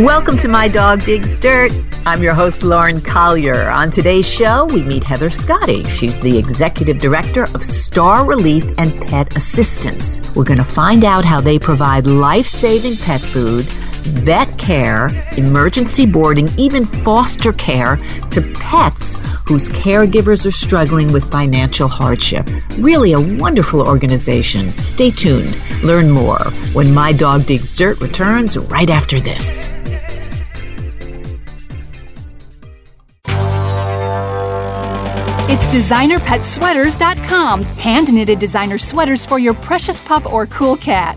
Welcome to My Dog Digs Dirt. I'm your host, Lauren Collier. On today's show, we meet Heather Scotty. She's the executive director of Star Relief and Pet Assistance. We're going to find out how they provide life saving pet food, vet care, emergency boarding, even foster care to pets whose caregivers are struggling with financial hardship. Really a wonderful organization. Stay tuned. Learn more when My Dog Digs Dirt returns right after this. designerpetsweaters.com. Hand knitted designer sweaters for your precious pup or cool cat.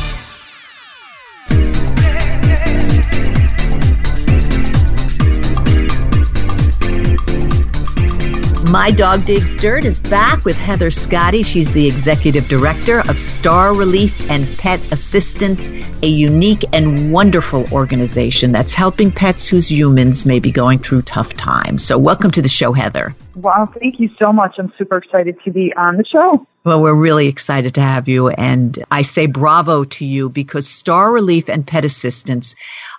My Dog Digs Dirt is back with Heather Scotty. She's the executive director of Star Relief and Pet Assistance, a unique and wonderful organization that's helping pets whose humans may be going through tough times. So, welcome to the show, Heather. Wow, thank you so much. I'm super excited to be on the show. Well, we're really excited to have you. And I say bravo to you because Star Relief and Pet Assistance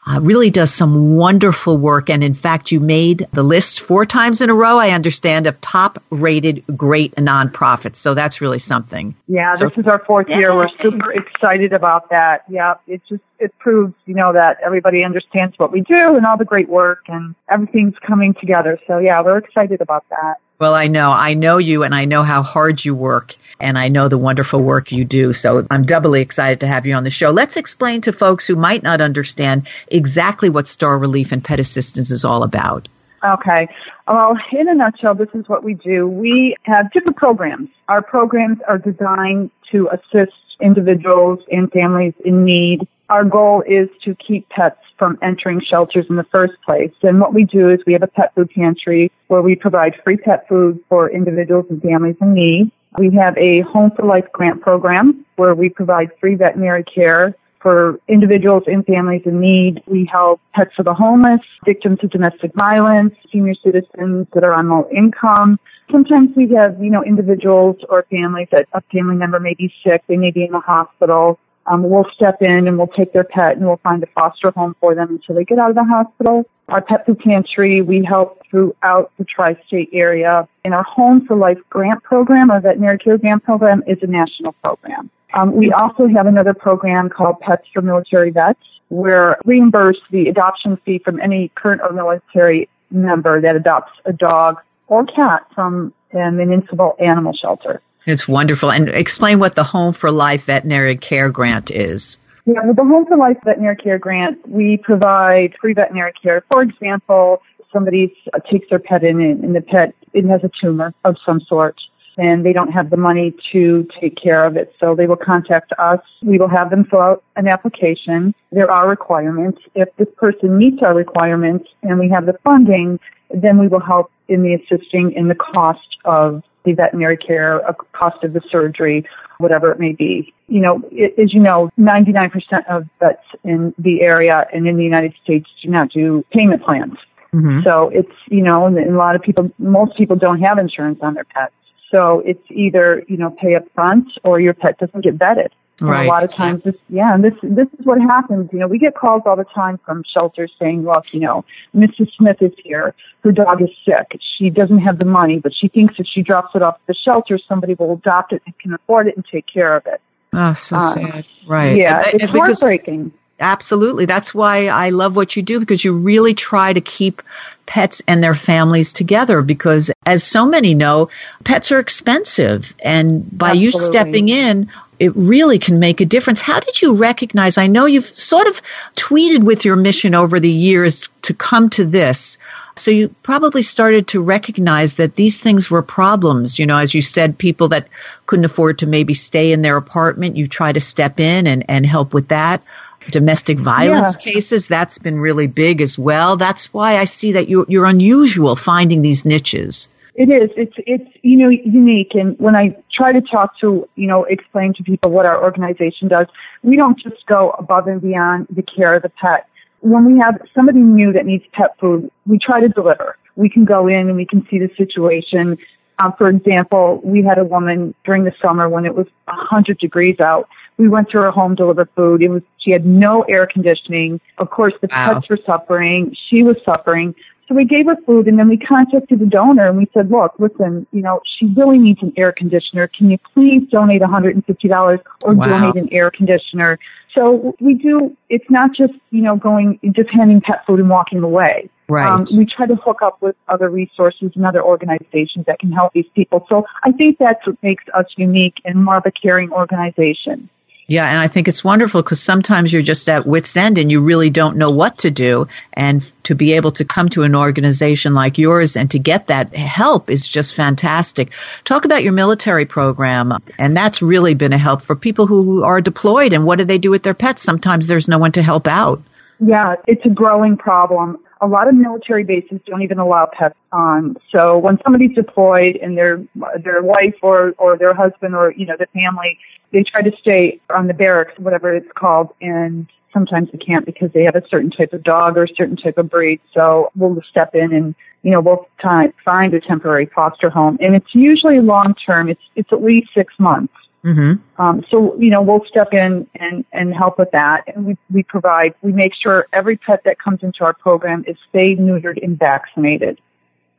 uh, really does some wonderful work. And in fact, you made the list four times in a row, I understand, of top rated great nonprofits. So that's really something. Yeah, so, this is our fourth year. We're super excited about that. Yeah, it just, it proves, you know, that everybody understands what we do and all the great work and everything's coming together. So yeah, we're excited about that. Well, I know. I know you and I know how hard you work and I know the wonderful work you do. So I'm doubly excited to have you on the show. Let's explain to folks who might not understand exactly what Star Relief and Pet Assistance is all about. Okay. Well, in a nutshell, this is what we do. We have different programs. Our programs are designed to assist individuals and families in need. Our goal is to keep pets from entering shelters in the first place. And what we do is we have a pet food pantry where we provide free pet food for individuals and families in need. We have a Home for Life grant program where we provide free veterinary care for individuals and families in need. We help pets for the homeless, victims of domestic violence, senior citizens that are on low income. Sometimes we have, you know, individuals or families that a family member may be sick, they may be in the hospital, um, we'll step in and we'll take their pet and we'll find a foster home for them until they get out of the hospital. Our pet food pantry, we help throughout the tri-state area. And our Home for Life grant program, our veterinary care grant program, is a national program. Um, we also have another program called Pets for Military Vets, where reimburse the adoption fee from any current or military member that adopts a dog or cat from an municipal animal shelter. It's wonderful. And explain what the Home for Life Veterinary Care Grant is. Yeah, with the Home for Life Veterinary Care Grant, we provide free veterinary care. For example, somebody takes their pet in and the pet it has a tumor of some sort and they don't have the money to take care of it. So they will contact us. We will have them fill out an application. There are requirements. If this person meets our requirements and we have the funding, then we will help in the assisting in the cost of the veterinary care, a cost of the surgery, whatever it may be. You know, it, as you know, 99% of vets in the area and in the United States do not do payment plans. Mm-hmm. So it's, you know, and a lot of people, most people don't have insurance on their pets. So it's either, you know, pay up front or your pet doesn't get vetted. Right. a lot of times this, yeah, and this, this is what happens. You know, we get calls all the time from shelters saying, look, you know, Mrs. Smith is here. Her dog is sick. She doesn't have the money, but she thinks if she drops it off at the shelter, somebody will adopt it and can afford it and take care of it. Oh, so uh, sad. Right. Yeah, and, it's and heartbreaking. Absolutely. That's why I love what you do because you really try to keep pets and their families together because as so many know, pets are expensive and by Absolutely. you stepping in, it really can make a difference. How did you recognize? I know you've sort of tweeted with your mission over the years to come to this. So you probably started to recognize that these things were problems. You know, as you said, people that couldn't afford to maybe stay in their apartment, you try to step in and, and help with that domestic violence yeah. cases. That's been really big as well. That's why I see that you're, you're unusual finding these niches. It is. It's it's you know unique, and when I try to talk to you know explain to people what our organization does, we don't just go above and beyond the care of the pet. When we have somebody new that needs pet food, we try to deliver. We can go in and we can see the situation. Um, for example, we had a woman during the summer when it was 100 degrees out we went to her home, deliver food. It was, she had no air conditioning. Of course, the wow. pets were suffering. She was suffering. So we gave her food and then we contacted the donor and we said, look, listen, you know, she really needs an air conditioner. Can you please donate $150 or wow. donate an air conditioner? So we do, it's not just, you know, going, just handing pet food and walking away. Right. Um, we try to hook up with other resources and other organizations that can help these people. So I think that's what makes us unique and more of a caring organization. Yeah, and I think it's wonderful because sometimes you're just at wit's end and you really don't know what to do. And to be able to come to an organization like yours and to get that help is just fantastic. Talk about your military program, and that's really been a help for people who are deployed. And what do they do with their pets? Sometimes there's no one to help out. Yeah, it's a growing problem. A lot of military bases don't even allow pets on. So when somebody's deployed and their their wife or or their husband or you know the family they try to stay on the barracks, whatever it's called, and sometimes they can't because they have a certain type of dog or a certain type of breed. So we'll step in and, you know, we'll t- find a temporary foster home. And it's usually long term. It's, it's at least six months. Mm-hmm. Um, so, you know, we'll step in and, and help with that. And we, we provide, we make sure every pet that comes into our program is spayed, neutered, and vaccinated.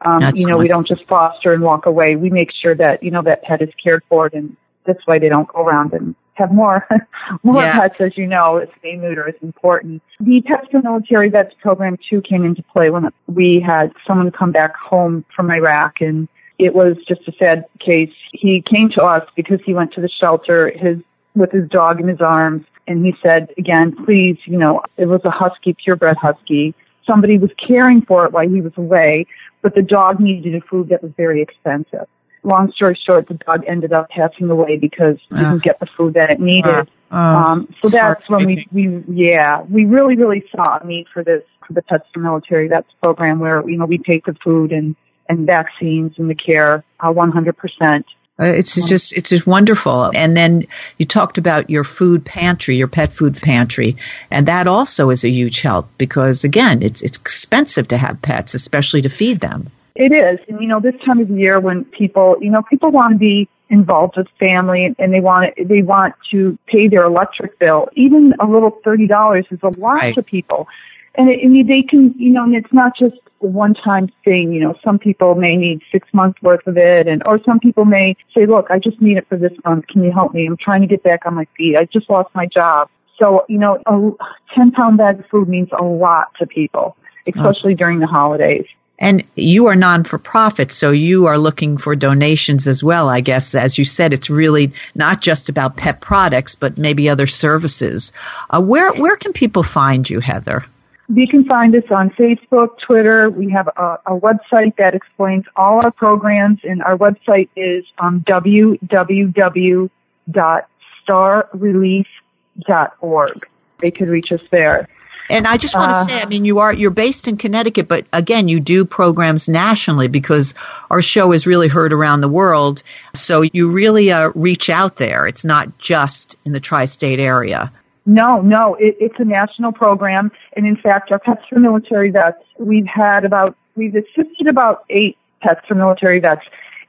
Um, you know, we don't just foster and walk away. We make sure that, you know, that pet is cared for and this way they don't go around and have more more yeah. pets, as you know. Spay neuter is important. The Pets for Military Vets program too came into play when we had someone come back home from Iraq, and it was just a sad case. He came to us because he went to the shelter his with his dog in his arms, and he said again, please, you know, it was a husky, purebred husky. Somebody was caring for it while he was away, but the dog needed a food that was very expensive long story short, the dog ended up passing away because it didn't uh, get the food that it needed. Uh, um, so that's when we, we, yeah, we really, really saw a need for this, for the Pets for Military Vets program where, you know, we take the food and, and vaccines and the care, uh, 100%. Uh, it's just it's just wonderful. And then you talked about your food pantry, your pet food pantry, and that also is a huge help because again, it's it's expensive to have pets, especially to feed them. It is. And you know, this time of year when people, you know, people want to be involved with family and they want they want to pay their electric bill. Even a little $30 is a lot right. to people. And, it, and they can, you know, and it's not just a one-time thing. You know, some people may need six months worth of it, and or some people may say, "Look, I just need it for this month. Can you help me? I'm trying to get back on my feet. I just lost my job." So, you know, a 10-pound bag of food means a lot to people, especially oh. during the holidays. And you are non for profit, so you are looking for donations as well, I guess. As you said, it's really not just about pet products, but maybe other services. Uh, where, where can people find you, Heather? You can find us on Facebook, Twitter. We have a, a website that explains all our programs, and our website is um, www.starrelief.org. They could reach us there. And I just want to uh, say, I mean, you are you're based in Connecticut, but again, you do programs nationally because our show is really heard around the world. So you really uh, reach out there. It's not just in the tri-state area. No, no, it, it's a national program, and in fact, our Pets for Military Vets, we've had about we've assisted about eight Pets for Military Vets,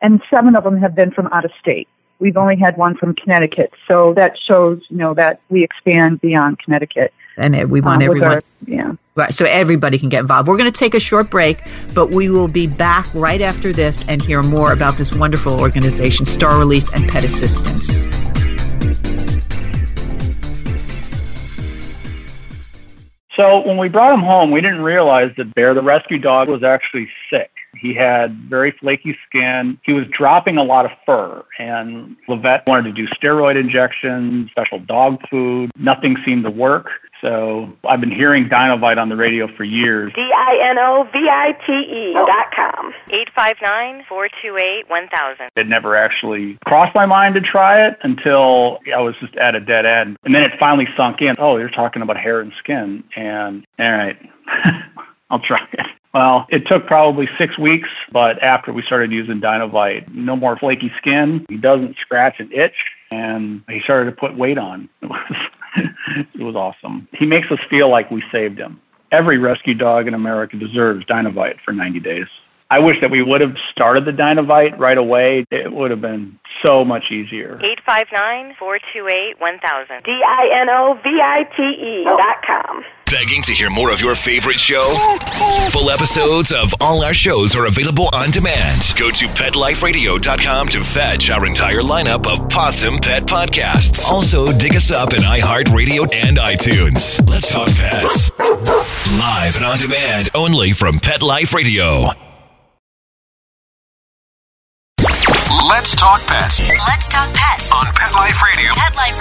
and seven of them have been from out of state. We've only had one from Connecticut, so that shows, you know, that we expand beyond Connecticut and we want uh, everyone. Our, yeah. Right, so everybody can get involved. We're going to take a short break, but we will be back right after this and hear more about this wonderful organization, Star Relief and Pet Assistance. So when we brought him home, we didn't realize that Bear, the rescue dog, was actually sick. He had very flaky skin. He was dropping a lot of fur, and the vet wanted to do steroid injections, special dog food. Nothing seemed to work. So I've been hearing Dinovite on the radio for years. D-I-N-O-V-I-T-E oh. dot com. 859-428-1000. It never actually crossed my mind to try it until I was just at a dead end. And then it finally sunk in. Oh, you're talking about hair and skin. And all right, I'll try it. Well, it took probably six weeks, but after we started using Dinovite, no more flaky skin. He doesn't scratch and itch, and he started to put weight on. It was, it was awesome. He makes us feel like we saved him. Every rescue dog in America deserves Dinovite for 90 days. I wish that we would have started the Dinovite right away. It would have been so much easier. 859-428-1000. D-I-N-O-V-I-T-E dot com. Begging to hear more of your favorite show? Full episodes of all our shows are available on demand. Go to PetLifeRadio.com to fetch our entire lineup of pawsome Pet podcasts. Also, dig us up in iHeartRadio and iTunes. Let's talk pets. Live and on demand only from Pet Life Radio. Let's talk pets Let's talk pets. on Pet Life Radio. Pet Life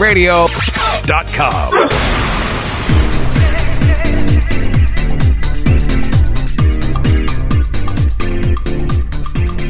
Radio. PetLifeRadio.com.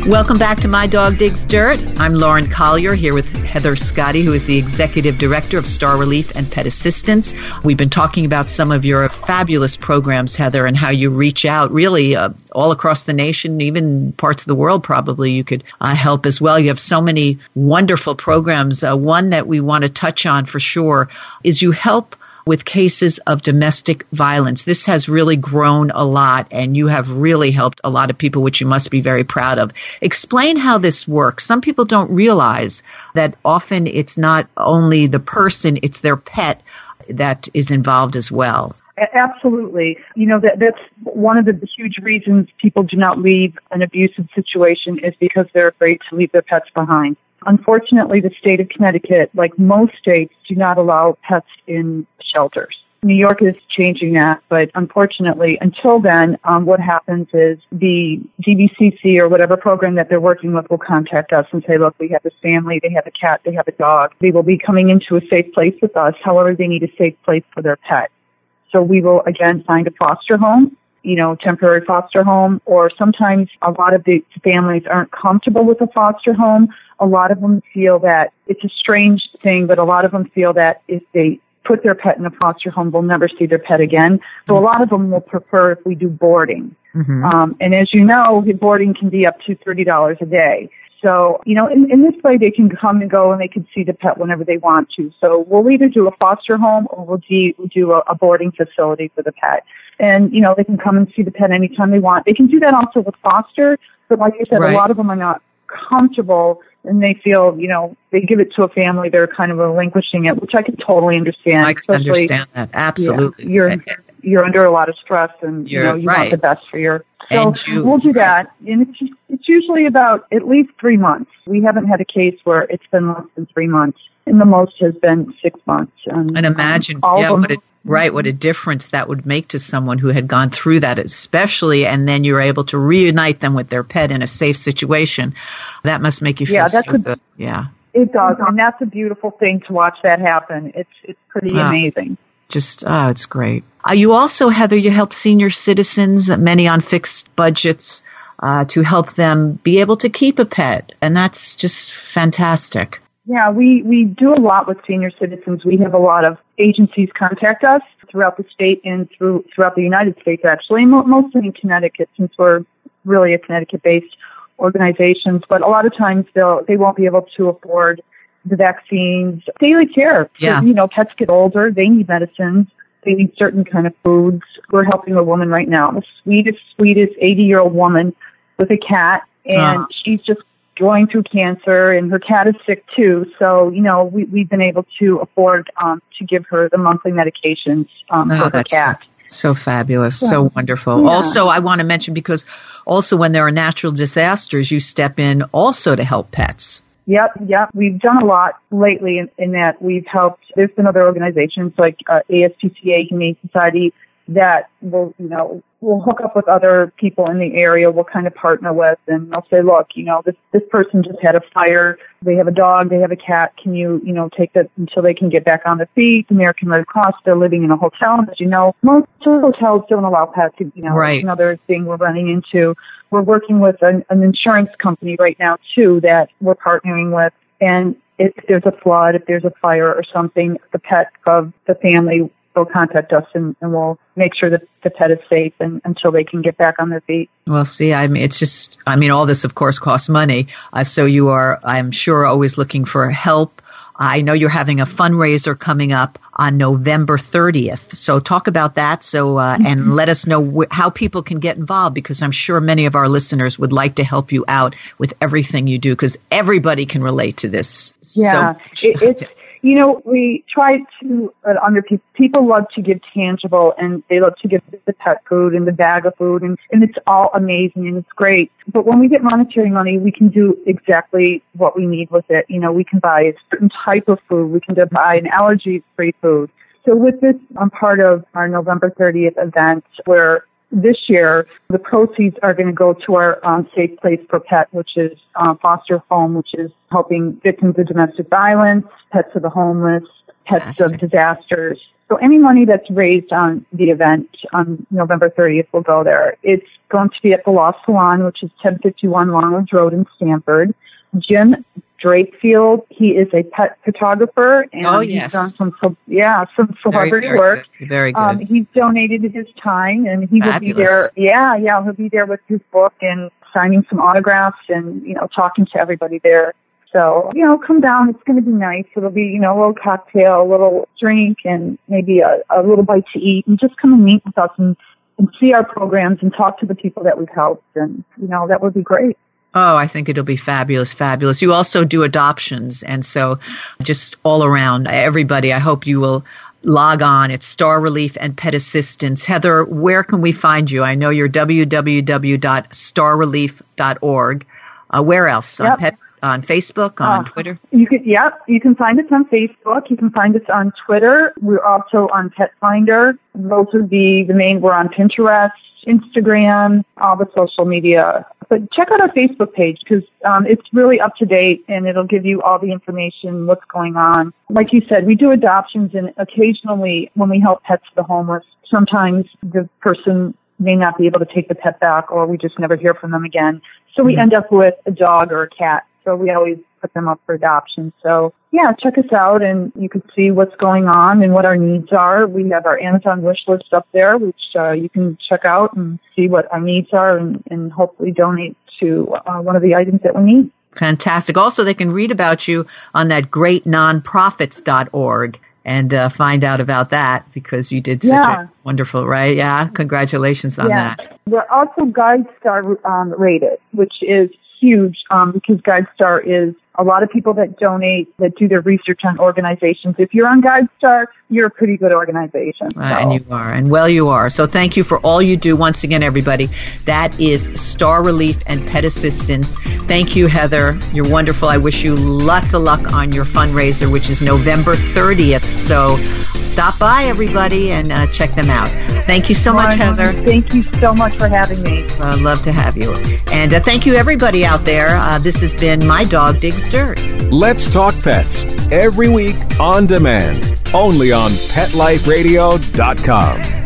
Welcome back to My Dog Digs Dirt. I'm Lauren Collier here with Heather Scotty, who is the Executive Director of Star Relief and Pet Assistance. We've been talking about some of your fabulous programs, Heather, and how you reach out really uh, all across the nation, even parts of the world probably you could uh, help as well. You have so many wonderful programs. Uh, one that we want to touch on for sure is you help with cases of domestic violence. This has really grown a lot and you have really helped a lot of people, which you must be very proud of. Explain how this works. Some people don't realize that often it's not only the person, it's their pet that is involved as well. Absolutely. You know, that, that's one of the huge reasons people do not leave an abusive situation is because they're afraid to leave their pets behind. Unfortunately, the state of Connecticut, like most states, do not allow pets in shelters. New York is changing that, but unfortunately, until then, um, what happens is the DVCC or whatever program that they're working with will contact us and say, look, we have this family, they have a cat, they have a dog. They will be coming into a safe place with us. However, they need a safe place for their pet. So we will again find a foster home, you know, temporary foster home, or sometimes a lot of the families aren't comfortable with a foster home. A lot of them feel that it's a strange thing, but a lot of them feel that if they put their pet in a foster home, they'll never see their pet again. So a lot of them will prefer if we do boarding. Um, and as you know, boarding can be up to $30 a day. So, you know, in, in this way, they can come and go and they can see the pet whenever they want to. So we'll either do a foster home or we'll do, we'll do a, a boarding facility for the pet. And, you know, they can come and see the pet anytime they want. They can do that also with foster, but like I said, Right. a lot of them are not comfortable and they feel, you know, they give it to a family, they're kind of relinquishing it, which I can totally understand. I can understand that. Absolutely. yeah, you're you're under a lot of stress, and you You're know you right. want the best for your. So you- we'll do that, and it's it's usually about at least three months. We haven't had a case where it's been less than three months, and the most has been six months. And, And imagine, um, yeah, what a, right, what a difference that would make to someone who had gone through that, especially, and then you're able to reunite them with their pet in a safe situation. That must make you feel Yeah, so a- good. Yeah, it does, and that's a beautiful thing to watch that happen. It's it's pretty Wow. amazing. Just oh, it's great. Uh, you also, Heather, you help senior citizens, many on fixed budgets, uh, to help them be able to keep a pet, and that's just fantastic. Yeah, we, we do a lot with senior citizens. We have a lot of agencies contact us throughout the state and through throughout the United States, actually, mostly in Connecticut, since we're really a Connecticut-based organizations. But a lot of times they'll they won't be able to afford the vaccines, daily care. Yeah. You know, pets get older; they need medicines. They need certain kind of foods. We're helping a woman right now, the sweetest, sweetest 80-year-old woman with a cat, and Ah. she's just going through cancer and her cat is sick too. So, you know, we, we've been able to afford um, to give her the monthly medications um, Oh, for her cat. So fabulous, so wonderful. Yeah. Also, I want to mention because also when there are natural disasters, you step in also to help pets. Yep, yep. We've done a lot lately in, in that we've helped. There's been other organizations like uh, ASPCA Humane Society that will, you know, we'll hook up with other people in the area we'll kind of partner with and they'll say, look, you know, this, this person just had a fire. They have a dog. They have a cat. Can you, you know, take that until they can get back on their feet? American Red Cross, they're living in a hotel. And As you know, most hotels don't allow pets, you know, right. another thing we're running into. We're working with an, an insurance company right now too that we're partnering with and if there's a flood, if there's a fire or something, the pet of the family will contact us and, and we'll make sure that the pet is safe and, until they can get back on their feet. Well, see, I mean, it's just, I mean, all this, of course, costs money. Uh, so you are, I'm sure, always looking for help. I know you're having a fundraiser coming up on November 30th. So talk about that. So, uh, mm-hmm. and let us know wh- how people can get involved because I'm sure many of our listeners would like to help you out with everything you do because everybody can relate to this. Yeah. So, it, it's, you know, we try to, uh, under people, people love to give tangible and they love to give the pet food and the bag of food and, and it's all amazing and it's great. But when we get monetary money, we can do exactly what we need with it. You know, we can buy a certain type of food. We can buy an allergy free food. So with this, I'm part of our November 30th event where this year, the proceeds are going to go to our um, Safe Place for Pet, which is um, foster home, which is helping victims of domestic violence, pets of the homeless, pets Fantastic. of disasters. So any money that's raised on the event on November 30th will go there. It's going to be at the Law Salon, which is 1051 Longridge Road in Stamford. Jim Drakefield. He is a pet photographer and oh, yes. he's done some yeah some celebrity very, very work. Good. Very good. Um, he's donated his time and he Fabulous. will be there. Yeah, yeah, he'll be there with his book and signing some autographs and you know talking to everybody there. So, you know, come down. It's going to be nice. It'll be, you know, a little cocktail, a little drink, and maybe a, a little bite to eat, and just come and meet with us and, and see our programs and talk to the people that we've helped. And, you know, that would be great. Oh, I think it'll be fabulous, fabulous. You also do adoptions. And so just all around, everybody, I hope you will log on. It's Star Relief and Pet Assistance. Heather, where can we find you? I know you're www.starrelief.org. Uh, where else? Yep. On, pet, on Facebook, on uh, Twitter? You can, yep. You can find us on Facebook. You can find us on Twitter. We're also on Pet Finder. Those would be the main, we're on Pinterest, Instagram, all the social media but check out our Facebook page because um, it's really up to date and it'll give you all the information, what's going on. Like you said, we do adoptions and occasionally when we help pets to the homeless, sometimes the person may not be able to take the pet back or we just never hear from them again. So we mm-hmm. end up with a dog or a cat. So we always put them up for adoption. So yeah, check us out and you can see what's going on and what our needs are. We have our Amazon wish list up there, which uh, you can check out and see what our needs are and, and hopefully donate to uh, one of the items that we need. Fantastic. Also, they can read about you on that great nonprofits.org and uh, find out about that because you did such yeah. a wonderful, right? Yeah. Congratulations on yeah. that. We're also GuideStar um, rated, which is huge um, because GuideStar is a lot of people that donate that do their research on organizations. If you're on GuideStar, you're a pretty good organization. So. Uh, and you are, and well, you are. So thank you for all you do. Once again, everybody, that is Star Relief and Pet Assistance. Thank you, Heather. You're wonderful. I wish you lots of luck on your fundraiser, which is November 30th. So stop by, everybody, and uh, check them out. Thank you so much, Heather. Thank you so much for having me. I'd love to have you. And uh, thank you, everybody out there. Uh, this has been My Dog Digs Dirt. Let's Talk Pets every week on demand, only on PetLifeRadio.com.